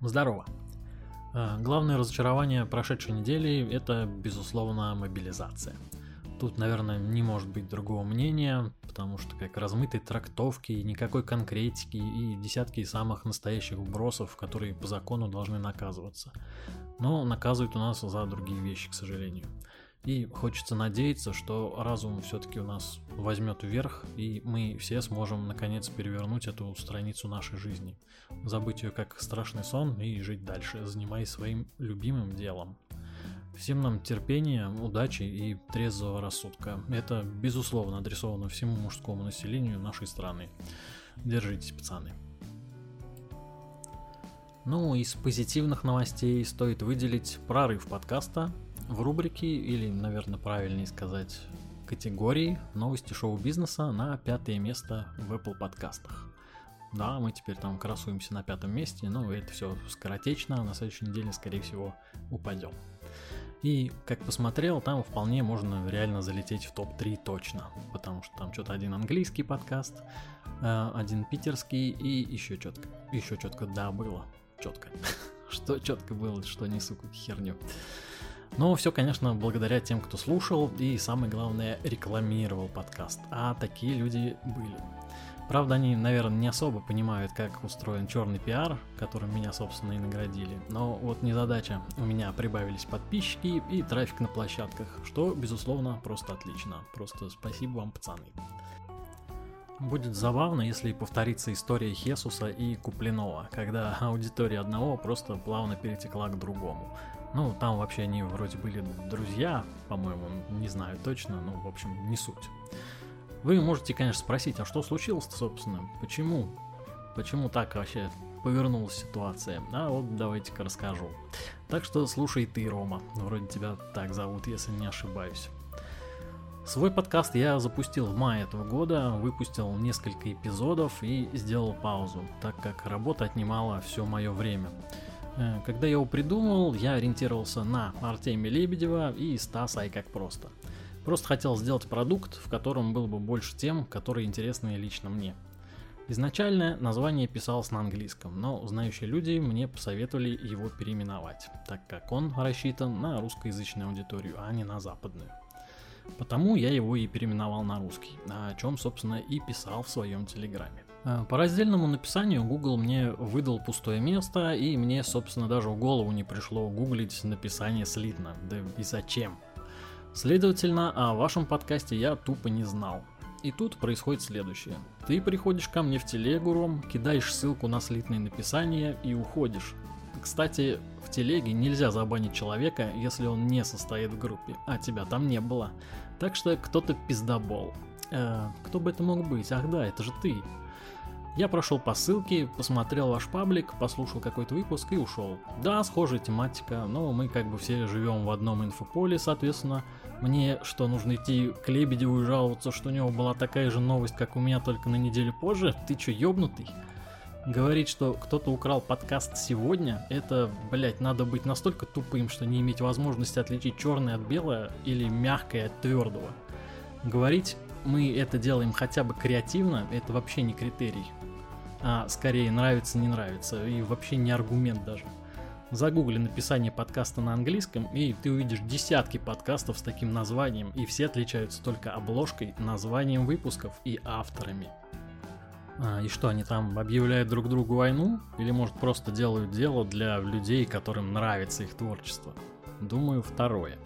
Здорово. Э, главное разочарование прошедшей недели – это, безусловно, мобилизация. Тут, наверное, не может быть другого мнения, потому что как размытые трактовки, никакой конкретики и десятки самых настоящих вбросов, которые по закону должны наказываться. Но наказывают у нас за другие вещи, к сожалению. И хочется надеяться, что разум все-таки у нас возьмет вверх, и мы все сможем наконец перевернуть эту страницу нашей жизни. Забыть ее как страшный сон и жить дальше, занимаясь своим любимым делом. Всем нам терпения, удачи и трезвого рассудка. Это, безусловно, адресовано всему мужскому населению нашей страны. Держитесь, пацаны. Ну, из позитивных новостей стоит выделить прорыв подкаста, в рубрике, или, наверное, правильнее сказать, категории новости шоу-бизнеса на пятое место в Apple подкастах. Да, мы теперь там красуемся на пятом месте, но это все скоротечно, на следующей неделе, скорее всего, упадем. И, как посмотрел, там вполне можно реально залететь в топ-3 точно, потому что там что-то один английский подкаст, э, один питерский и еще четко, еще четко, да, было, четко. Что четко было, что несу как херню. Но все, конечно, благодаря тем, кто слушал и, самое главное, рекламировал подкаст. А такие люди были. Правда, они, наверное, не особо понимают, как устроен черный пиар, которым меня, собственно, и наградили. Но вот не задача. У меня прибавились подписчики и трафик на площадках, что, безусловно, просто отлично. Просто спасибо вам, пацаны. Будет забавно, если повторится история Хесуса и Куплинова, когда аудитория одного просто плавно перетекла к другому. Ну, там вообще они вроде были друзья, по-моему, не знаю точно, но, в общем, не суть. Вы можете, конечно, спросить, а что случилось собственно? Почему? Почему так вообще повернулась ситуация? А вот давайте-ка расскажу. Так что слушай ты, Рома. Вроде тебя так зовут, если не ошибаюсь. Свой подкаст я запустил в мае этого года, выпустил несколько эпизодов и сделал паузу, так как работа отнимала все мое время. Э, когда я его придумал, я ориентировался на Артемия Лебедева и Стаса и как просто. Просто хотел сделать продукт, в котором был бы больше тем, которые интересны лично мне. Изначально название писалось на английском, но знающие люди мне посоветовали его переименовать, так как он рассчитан на русскоязычную аудиторию, а не на западную. Потому я его и переименовал на русский, о чем, собственно, и писал в своем телеграме. Э, по раздельному написанию Google мне выдал пустое место, и мне, собственно, даже в голову не пришло гуглить написание слитно. Да и зачем? Следовательно, о вашем подкасте я тупо не знал. И тут происходит следующее. Ты приходишь ко мне в телегу, Ром, кидаешь ссылку на слитное написание и уходишь. Кстати, в телеге нельзя забанить человека, если он не состоит в группе, а тебя там не было. Так что кто-то пиздобол. Э, кто бы это мог быть? Ах да, это же ты. Я прошел по ссылке, посмотрел ваш паблик, послушал какой-то выпуск и ушел. Да, схожая тематика, но мы как бы все живем в одном инфополе, соответственно, мне что, нужно идти к Лебедеву и жаловаться, что у него была такая же новость, как у меня, только на неделю позже? Ты чё, ёбнутый? Говорить, что кто-то украл подкаст сегодня, это, блять, надо быть настолько тупым, что не иметь возможности отличить черное от белого или мягкое от твердого. Говорить мы это делаем хотя бы креативно, это вообще не критерий а скорее нравится, не нравится, и вообще не аргумент даже. Загугли написание подкаста на английском, и ты увидишь десятки подкастов с таким названием, и все отличаются только обложкой, названием выпусков и авторами. А, и что, они там объявляют друг другу войну? Или может просто делают дело для людей, которым нравится их творчество? Думаю, второе.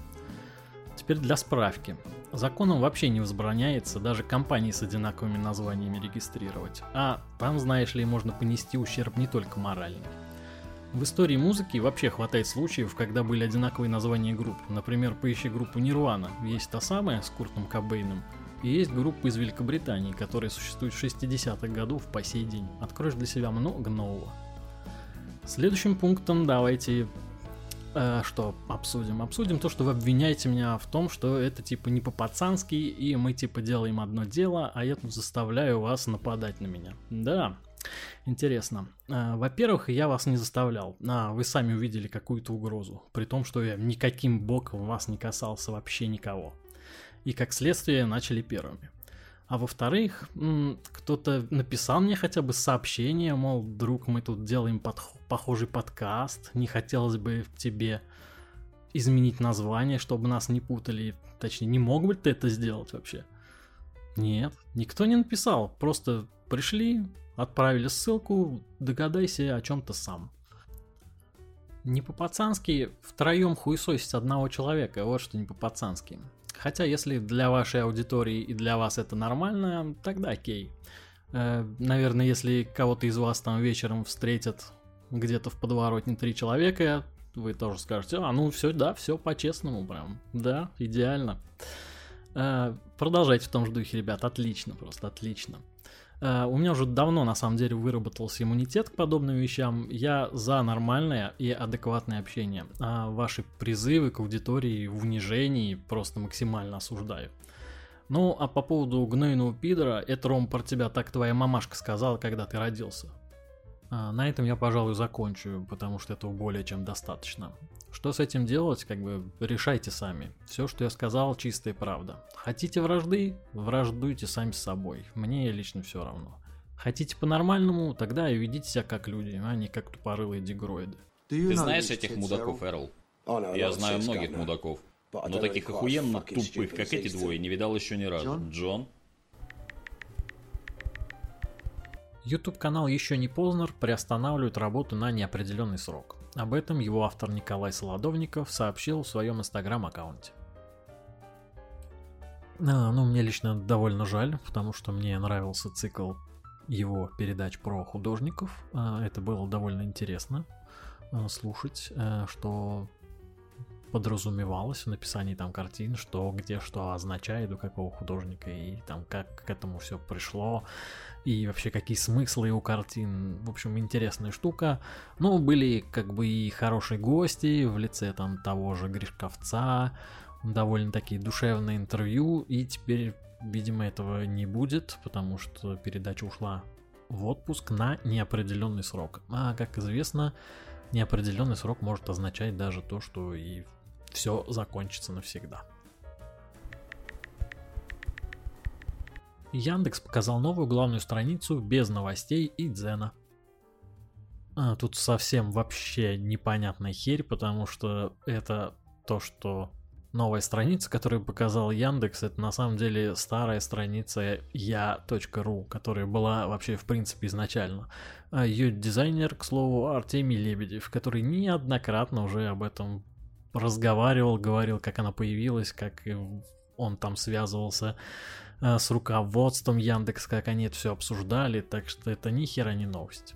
Теперь для справки. Законом вообще не возбраняется даже компании с одинаковыми названиями регистрировать, а там, знаешь ли, можно понести ущерб не только моральный. В истории музыки вообще хватает случаев, когда были одинаковые названия групп. Например, поищи группу Нирвана, есть та самая с Куртом Кобейном, и есть группа из Великобритании, которая существует с 60-х годов по сей день. Откроешь для себя много нового. Следующим пунктом давайте Э, что обсудим? Обсудим то, что вы обвиняете меня в том, что это типа не по-пацански, и мы типа делаем одно дело, а я тут заставляю вас нападать на меня. Да, интересно. Э, во-первых, я вас не заставлял, а вы сами увидели какую-то угрозу, при том, что я никаким боком вас не касался вообще никого. И как следствие начали первыми. А во-вторых, кто-то написал мне хотя бы сообщение, мол, друг, мы тут делаем под, похожий подкаст, не хотелось бы тебе изменить название, чтобы нас не путали. Точнее, не мог бы ты это сделать вообще? Нет, никто не написал, просто пришли, отправили ссылку, догадайся о чем-то сам. Не по-пацански втроем хуесосить одного человека, вот что не по-пацански. Хотя, если для вашей аудитории и для вас это нормально, тогда окей. Э, наверное, если кого-то из вас там вечером встретят где-то в подворотне три человека, вы тоже скажете, а ну все, да, все по-честному прям. Да, идеально. Э, продолжайте в том же духе, ребят, отлично, просто отлично. Uh, у меня уже давно, на самом деле, выработался иммунитет к подобным вещам. Я за нормальное и адекватное общение. А ваши призывы к аудитории в унижении просто максимально осуждаю. Ну, а по поводу гнойного пидора, это, Ром, про тебя так твоя мамашка сказала, когда ты родился. Uh, на этом я, пожалуй, закончу, потому что этого более чем достаточно. Что с этим делать, как бы решайте сами. Все, что я сказал, чистая правда. Хотите вражды? Враждуйте сами с собой. Мне лично все равно. Хотите по-нормальному? Тогда и ведите себя как люди, а не как тупорылые дегроиды. Ты знаешь этих мудаков, Эрл? Я знаю многих мудаков. Но таких охуенно тупых, как эти двое, не видал еще ни разу. Джон? YouTube-канал «Еще не Познер» приостанавливает работу на неопределенный срок. Об этом его автор Николай Солодовников сообщил в своем инстаграм-аккаунте. А, ну, мне лично довольно жаль, потому что мне нравился цикл его передач про художников. А, это было довольно интересно а, слушать, а, что подразумевалось в написании там картин, что где что означает у какого художника и там как к этому все пришло и вообще какие смыслы у картин. В общем, интересная штука. Но были как бы и хорошие гости в лице там того же Гришковца, довольно такие душевные интервью, и теперь, видимо, этого не будет, потому что передача ушла в отпуск на неопределенный срок. А, как известно, неопределенный срок может означать даже то, что и все закончится навсегда. Яндекс показал новую главную страницу без новостей и дзена. А, тут совсем вообще непонятная херь, потому что это то, что новая страница, которую показал Яндекс, это на самом деле старая страница я.ру, которая была вообще в принципе изначально. А ее дизайнер, к слову, Артемий Лебедев, который неоднократно уже об этом разговаривал, говорил, как она появилась, как он там связывался Э, с руководством Яндекс, как они это все обсуждали, так что это ни хера не новость.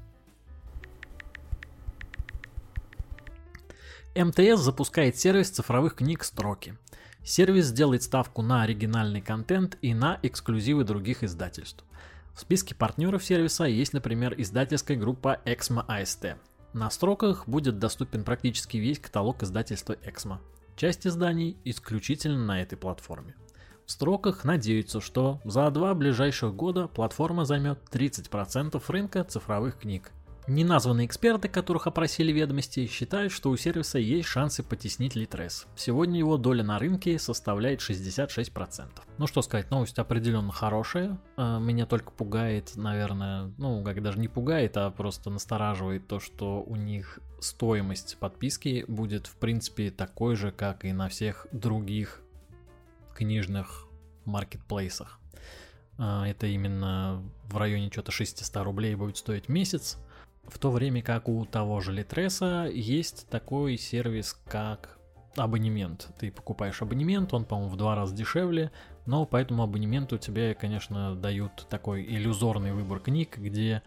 МТС запускает сервис цифровых книг «Строки». Сервис сделает ставку на оригинальный контент и на эксклюзивы других издательств. В списке партнеров сервиса есть, например, издательская группа Exmo AST. На строках будет доступен практически весь каталог издательства Exmo. Часть изданий исключительно на этой платформе. В строках надеются, что за два ближайших года платформа займет 30% рынка цифровых книг. Неназванные эксперты, которых опросили ведомости, считают, что у сервиса есть шансы потеснить Litres. Сегодня его доля на рынке составляет 66%. Ну что сказать, новость определенно хорошая. А, меня только пугает, наверное, ну как даже не пугает, а просто настораживает то, что у них стоимость подписки будет в принципе такой же, как и на всех других книжных маркетплейсах. А, это именно в районе что-то 600 рублей будет стоить месяц. В то время как у того же Литреса есть такой сервис, как абонемент. Ты покупаешь абонемент, он, по-моему, в два раза дешевле, но по этому абонементу тебе, конечно, дают такой иллюзорный выбор книг, где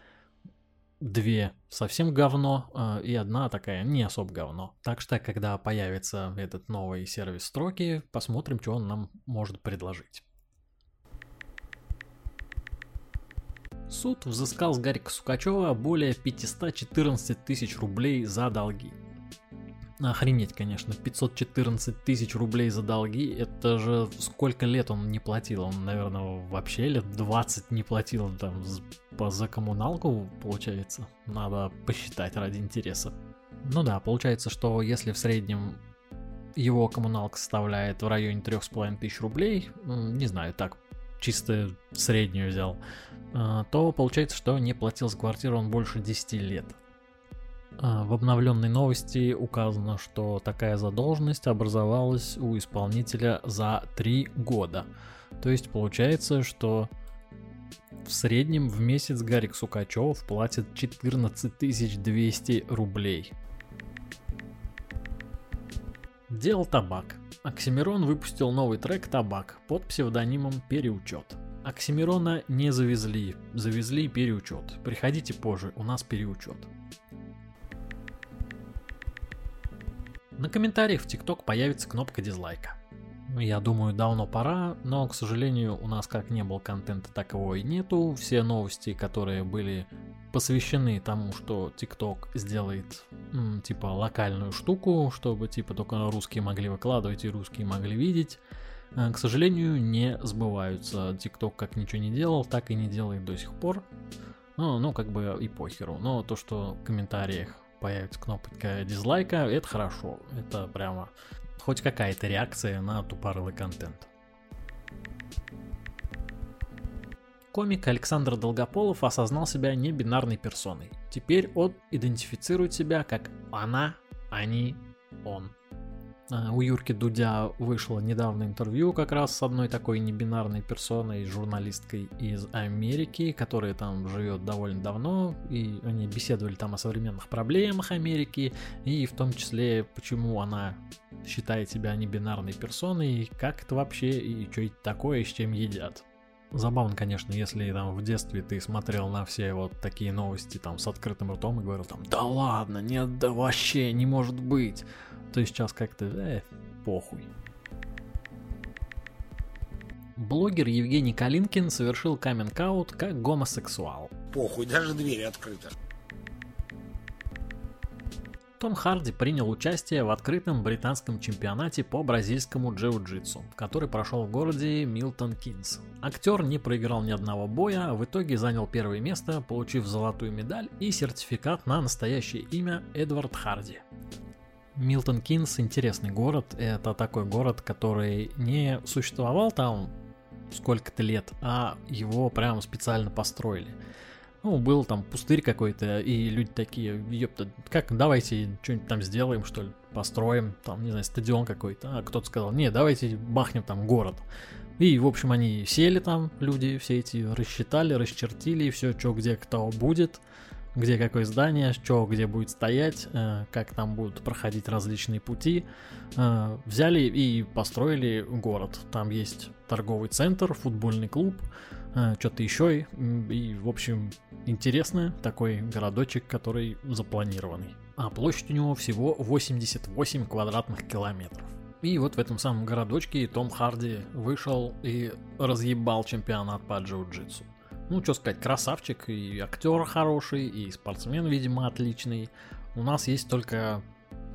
две совсем говно э, и одна такая не особо говно. Так что, когда появится этот новый сервис строки, посмотрим, что он нам может предложить. Суд взыскал с Гарика Сукачева более 514 тысяч рублей за долги. Охренеть, конечно, 514 тысяч рублей за долги, это же сколько лет он не платил, он, наверное, вообще лет 20 не платил там за коммуналку, получается, надо посчитать ради интереса. Ну да, получается, что если в среднем его коммуналка составляет в районе 3,5 тысяч рублей, не знаю, так чисто среднюю взял, а, то получается, что не платил за квартиру он больше 10 лет. А, в обновленной новости указано, что такая задолженность образовалась у исполнителя за 3 года. То есть получается, что в среднем в месяц Гарик Сукачев платит 14 200 рублей. Дел табак. Оксимирон выпустил новый трек «Табак» под псевдонимом «Переучет». Оксимирона не завезли, завезли переучет. Приходите позже, у нас переучет. На комментариях в ТикТок появится кнопка дизлайка. Я думаю, давно пора, но, к сожалению, у нас как не было контента, такового и нету. Все новости, которые были посвящены тому, что TikTok сделает типа локальную штуку, чтобы типа только русские могли выкладывать и русские могли видеть, э, к сожалению, не сбываются. TikTok как ничего не делал, так и не делает до сих пор. Ну, ну, как бы и похеру. Но то, что в комментариях появится кнопка дизлайка, это хорошо. Это прямо хоть какая-то реакция на тупорылый контент. Комик Александр Долгополов осознал себя не бинарной персоной. Теперь он идентифицирует себя как она, они, он. А, у Юрки Дудя вышло недавно интервью как раз с одной такой небинарной персоной, журналисткой из Америки, которая там живет довольно давно, и они беседовали там о современных проблемах Америки, и в том числе, почему она считает себя небинарной персоной, как это вообще, и что это такое, с чем едят. Забавно, конечно, если там в детстве ты смотрел на все вот такие новости там с открытым ртом и говорил там, да ладно, нет, да вообще не может быть то сейчас как-то, э, похуй. Блогер Евгений Калинкин совершил каминг-аут как гомосексуал. Похуй, даже двери открыты. Том Харди принял участие в открытом британском чемпионате по бразильскому джиу-джитсу, который прошел в городе Милтон Кинс. Актер не проиграл ни одного боя, а в итоге занял первое место, получив золотую медаль и сертификат на настоящее имя Эдвард Харди. Милтон Кинс интересный город. Это такой город, который не существовал там сколько-то лет, а его прям специально построили. Ну, был там пустырь какой-то, и люди такие, ёпта, как, давайте что-нибудь там сделаем, что ли, построим, там, не знаю, стадион какой-то. А кто-то сказал, не, давайте бахнем там город. И, в общем, они сели там, люди все эти, рассчитали, расчертили, все, что где кто будет где какое здание, что где будет стоять, э, как там будут проходить различные пути. Э, взяли и построили город. Там есть торговый центр, футбольный клуб, что-то еще. И, и, в общем, интересно, такой городочек, который запланированный. А площадь у него всего 88 квадратных километров. И вот в этом самом городочке Том Харди вышел и разъебал чемпионат по джиу-джитсу ну, что сказать, красавчик, и актер хороший, и спортсмен, видимо, отличный. У нас есть только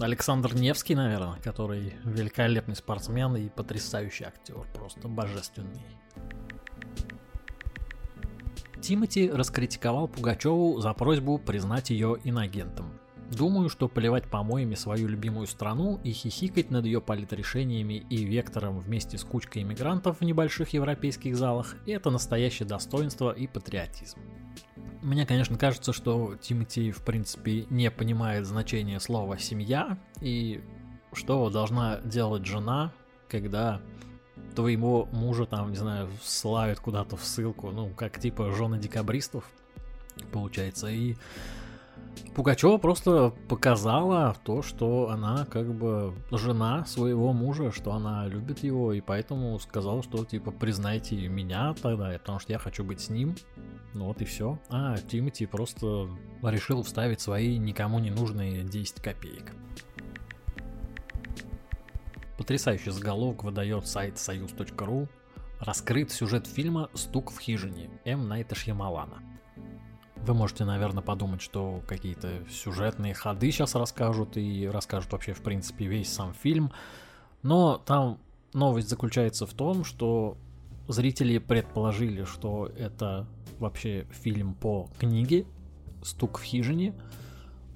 Александр Невский, наверное, который великолепный спортсмен и потрясающий актер, просто божественный. Тимати раскритиковал Пугачеву за просьбу признать ее инагентом. Думаю, что поливать помоями свою любимую страну и хихикать над ее политрешениями и вектором вместе с кучкой иммигрантов в небольших европейских залах – это настоящее достоинство и патриотизм. Мне, конечно, кажется, что Тимати, в принципе, не понимает значение слова «семья» и что должна делать жена, когда твоего мужа там, не знаю, славят куда-то в ссылку, ну, как типа жены декабристов, получается, и Пугачева просто показала то, что она как бы жена своего мужа, что она любит его, и поэтому сказала, что типа признайте меня тогда, потому что я хочу быть с ним. Ну вот и все. А Тимати просто решил вставить свои никому не нужные 10 копеек. Потрясающий заголовок выдает сайт союз.ру. Раскрыт сюжет фильма «Стук в хижине» М. Найта Шьямалана. Вы можете, наверное, подумать, что какие-то сюжетные ходы сейчас расскажут и расскажут вообще, в принципе, весь сам фильм. Но там новость заключается в том, что зрители предположили, что это вообще фильм по книге «Стук в хижине»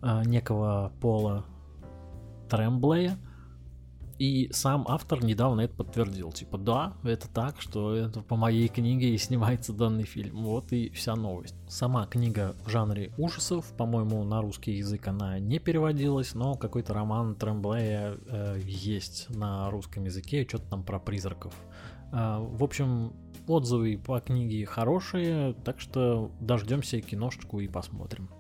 а, некого Пола Тремблея. И сам автор недавно это подтвердил. Типа, да, это так, что это по моей книге и снимается данный фильм. Вот и вся новость. Сама книга в жанре ужасов, по-моему, на русский язык она не переводилась, но какой-то роман Тремблея э, есть на русском языке, что-то там про призраков. Э, в общем, отзывы по книге хорошие, так что дождемся киношечку и посмотрим.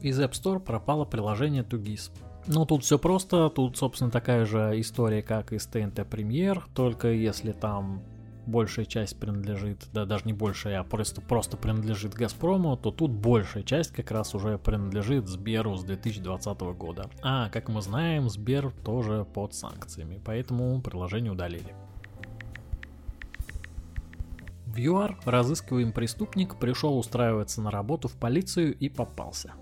Из App Store пропало приложение Tugis. Ну, тут все просто, тут, собственно, такая же история, как и с TNT Premier, только если там большая часть принадлежит, да даже не большая, а просто, просто принадлежит Газпрому, то тут большая часть как раз уже принадлежит Сберу с 2020 года. А, как мы знаем, Сбер тоже под санкциями, поэтому приложение удалили. В ЮАР разыскиваемый преступник пришел устраиваться на работу в полицию и попался.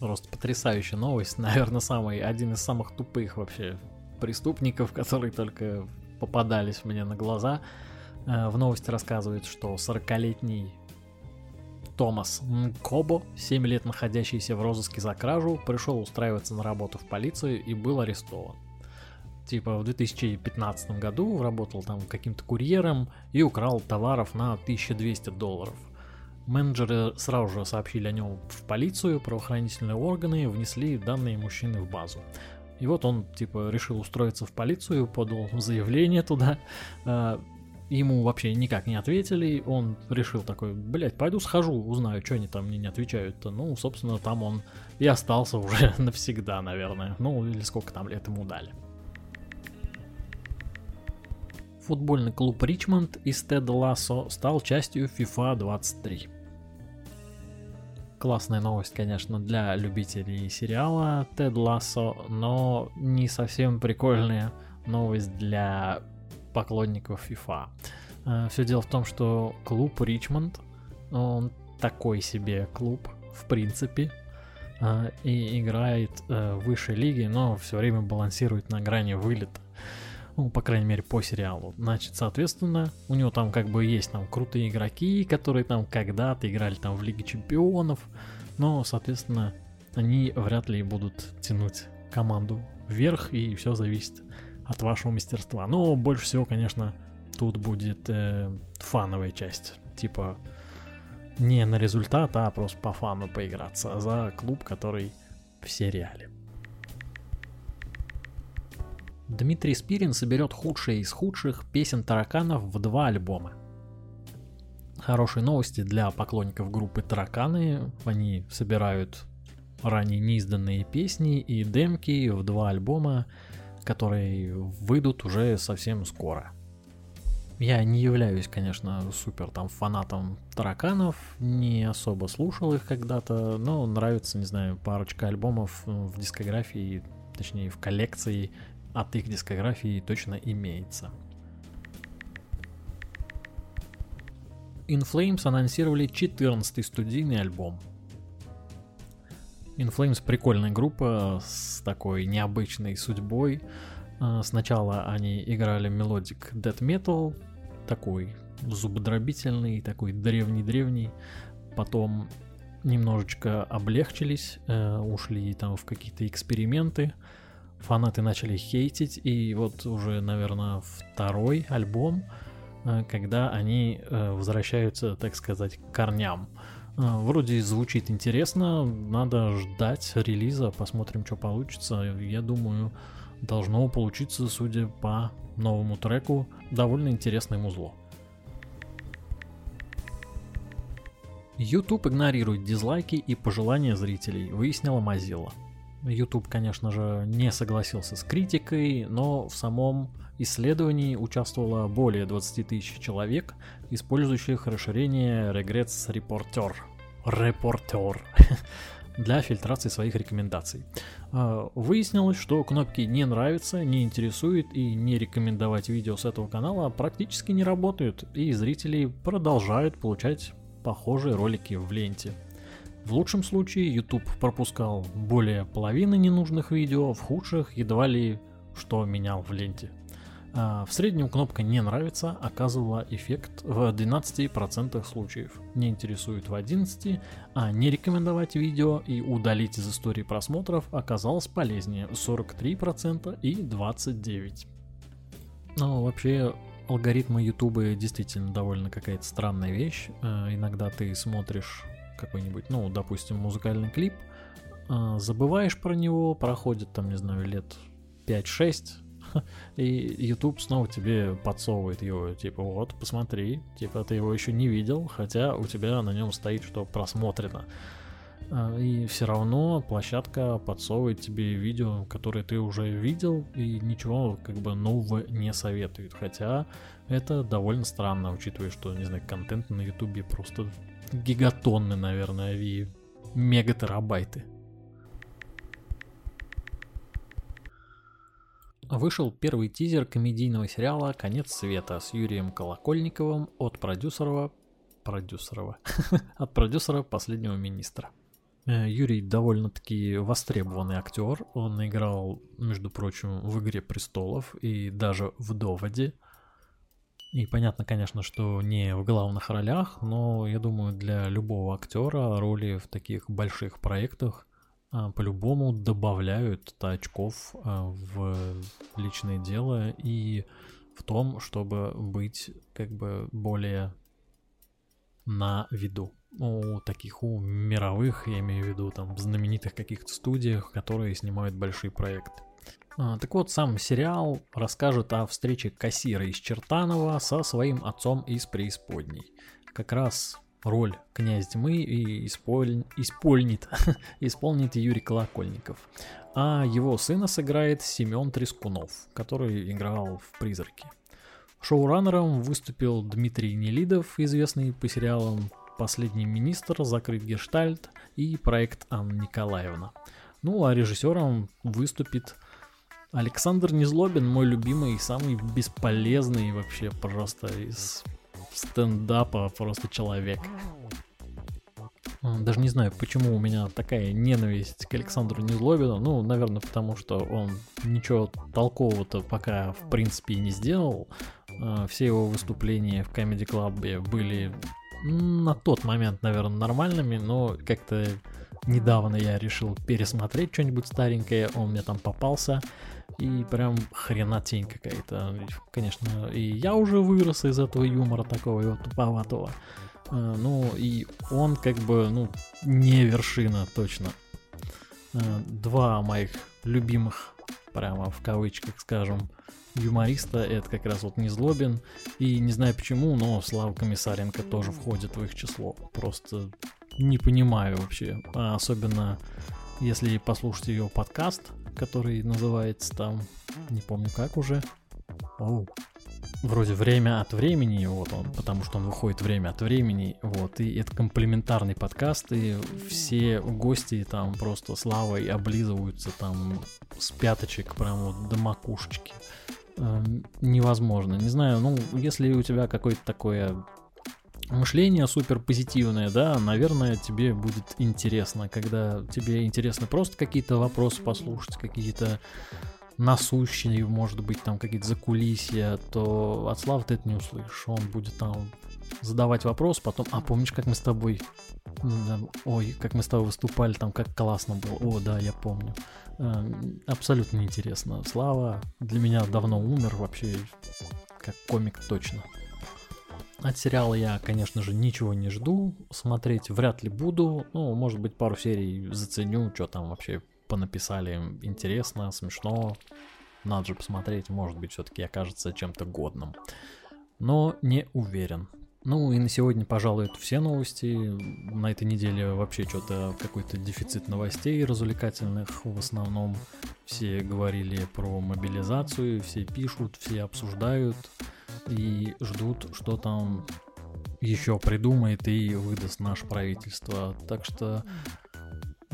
Просто потрясающая новость. Наверное, самый, один из самых тупых вообще преступников, которые только попадались мне на глаза. Э, в новости рассказывают, что 40-летний Томас Кобо, 7 лет находящийся в розыске за кражу, пришел устраиваться на работу в полицию и был арестован. Типа в 2015 году работал там каким-то курьером и украл товаров на 1200 долларов – Менеджеры сразу же сообщили о нем в полицию, правоохранительные органы внесли данные мужчины в базу. И вот он, типа, решил устроиться в полицию, подал заявление туда. А, ему вообще никак не ответили. Он решил такой, блять, пойду схожу, узнаю, что они там мне не отвечают-то. Ну, собственно, там он и остался уже навсегда, наверное. Ну, или сколько там лет ему дали. Футбольный клуб Ричмонд из Теда Лассо стал частью FIFA 23. Классная новость, конечно, для любителей сериала Тед Лассо, но не совсем прикольная новость для поклонников FIFA. Э, Все дело в том, что клуб Ричмонд, он такой себе клуб, в принципе, э, и играет э, в высшей лиге, но все время балансирует на грани вылета ну, по крайней мере, по сериалу. Значит, соответственно, у него там как бы есть там крутые игроки, которые там когда-то играли там в Лиге Чемпионов, но, соответственно, они вряд ли будут тянуть команду вверх, и все зависит от вашего мастерства. Но больше всего, конечно, тут будет э, фановая часть, типа не на результат, а просто по фану поиграться за клуб, который в сериале. Дмитрий Спирин соберет худшие из худших песен тараканов в два альбома. Хорошие новости для поклонников группы Тараканы. Они собирают ранее неизданные песни и демки в два альбома, которые выйдут уже совсем скоро. Я не являюсь, конечно, супер там фанатом тараканов, не особо слушал их когда-то, но нравится, не знаю, парочка альбомов в дискографии, точнее в коллекции от их дискографии точно имеется. In Flames анонсировали 14-й студийный альбом. In Flames прикольная группа с такой необычной судьбой. А, сначала они играли melodic death metal, такой зубодробительный, такой древний-древний. Потом немножечко облегчились, э, ушли там в какие-то эксперименты фанаты начали хейтить, и вот уже, наверное, второй альбом, э, когда они э, возвращаются, так сказать, к корням. Э, вроде звучит интересно, надо ждать релиза, посмотрим, что получится. Я думаю, должно получиться, судя по новому треку, довольно интересное музло. YouTube игнорирует дизлайки и пожелания зрителей, выяснила Mozilla. YouTube, конечно же, не согласился с критикой, но в самом исследовании участвовало более 20 тысяч человек, использующих расширение Regrets Reporter, Reporter для фильтрации своих рекомендаций. А, выяснилось, что кнопки «Не нравится», «Не интересует» и «Не рекомендовать видео с этого канала» практически не работают, и зрители продолжают получать похожие ролики в ленте. В лучшем случае YouTube пропускал более половины ненужных видео, в худших едва ли что менял в ленте. А в среднем кнопка «Не нравится» оказывала эффект в 12% случаев, не интересует в 11%, а не рекомендовать видео и удалить из истории просмотров оказалось полезнее 43% и 29%. Но вообще алгоритмы Ютуба действительно довольно какая-то странная вещь. Э, иногда ты смотришь какой-нибудь, ну, допустим, музыкальный клип, э, забываешь про него, проходит там, не знаю, лет 5-6, и YouTube снова тебе подсовывает его, типа, вот, посмотри, типа, ты его еще не видел, хотя у тебя на нем стоит, что просмотрено. А, и все равно площадка подсовывает тебе видео, которые ты уже видел, и ничего как бы нового не советует. Хотя это довольно странно, учитывая, что, не знаю, контент на ютубе просто гигатонны, наверное, и мегатерабайты. Вышел первый тизер комедийного сериала «Конец света» с Юрием Колокольниковым от продюсера... Продюсерова. от продюсера «Последнего министра». Э, Юрий довольно-таки востребованный актер. Он играл, между прочим, в «Игре престолов» и даже в «Доводе». И понятно, конечно, что не в главных ролях, но я думаю, для любого актера роли в таких больших проектах а, по-любому добавляют очков а, в личное дело и в том, чтобы быть как бы более на виду у таких, у мировых, я имею в виду, там, знаменитых каких-то студиях, которые снимают большие проекты. А, так вот, сам сериал расскажет о встрече кассира из Чертанова со своим отцом из преисподней. Как раз роль князь тьмы и исполь... исполнит, исполнит Юрий Колокольников. А его сына сыграет Семен Трескунов, который играл в «Призраке». Шоураннером выступил Дмитрий Нелидов, известный по сериалам «Последний министр», «Закрыт гештальт» и проект Анна Николаевна. Ну а режиссером выступит Александр Незлобин, мой любимый и самый бесполезный вообще просто из стендапа просто человек. Даже не знаю, почему у меня такая ненависть к Александру Незлобину. Ну, наверное, потому что он ничего толкового-то пока в принципе не сделал. А, все его выступления в Comedy Club были на тот момент, наверное, нормальными, но как-то недавно я решил пересмотреть что-нибудь старенькое, он мне там попался, и прям хренотень какая-то. Конечно, и я уже вырос из этого юмора такого его туповатого. А, ну, и он как бы, ну, не вершина точно. А, два моих любимых, прямо в кавычках скажем, юмориста, это как раз вот Незлобин. И не знаю почему, но Слава Комиссаренко тоже входит в их число. Просто не понимаю вообще. А особенно если послушать ее подкаст, который называется там, не помню как уже. Оу. Вроде время от времени, вот он, потому что он выходит время от времени, вот, и это комплементарный подкаст, и все гости там просто славой облизываются там с пяточек прям вот до макушечки. Эм, невозможно. Не знаю, ну, если у тебя какое-то такое мышление супер позитивное, да, наверное, тебе будет интересно, когда тебе интересно просто какие-то вопросы послушать, какие-то насущные, может быть, там какие-то закулисья, то от Славы ты это не услышишь. Он будет там задавать вопрос, потом, а помнишь, как мы с тобой, ой, как мы с тобой выступали, там как классно было, о, да, я помню. Эм, абсолютно неинтересно. Слава для меня давно умер вообще, как комик точно. От сериала я, конечно же, ничего не жду, смотреть вряд ли буду, ну, может быть, пару серий заценю, что там вообще понаписали интересно, смешно, надо же посмотреть, может быть, все-таки окажется чем-то годным. Но не уверен. Ну и на сегодня, пожалуй, это все новости. На этой неделе вообще что-то какой-то дефицит новостей развлекательных. В основном все говорили про мобилизацию, все пишут, все обсуждают и ждут, что там еще придумает и выдаст наше правительство. Так что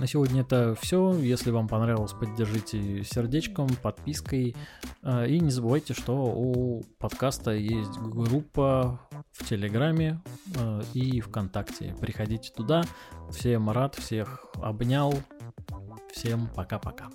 на сегодня это все. Если вам понравилось, поддержите сердечком, подпиской. А, и не забывайте, что у подкаста есть группа в Телеграме а, и ВКонтакте. Приходите туда. Всем рад, всех обнял. Всем пока-пока.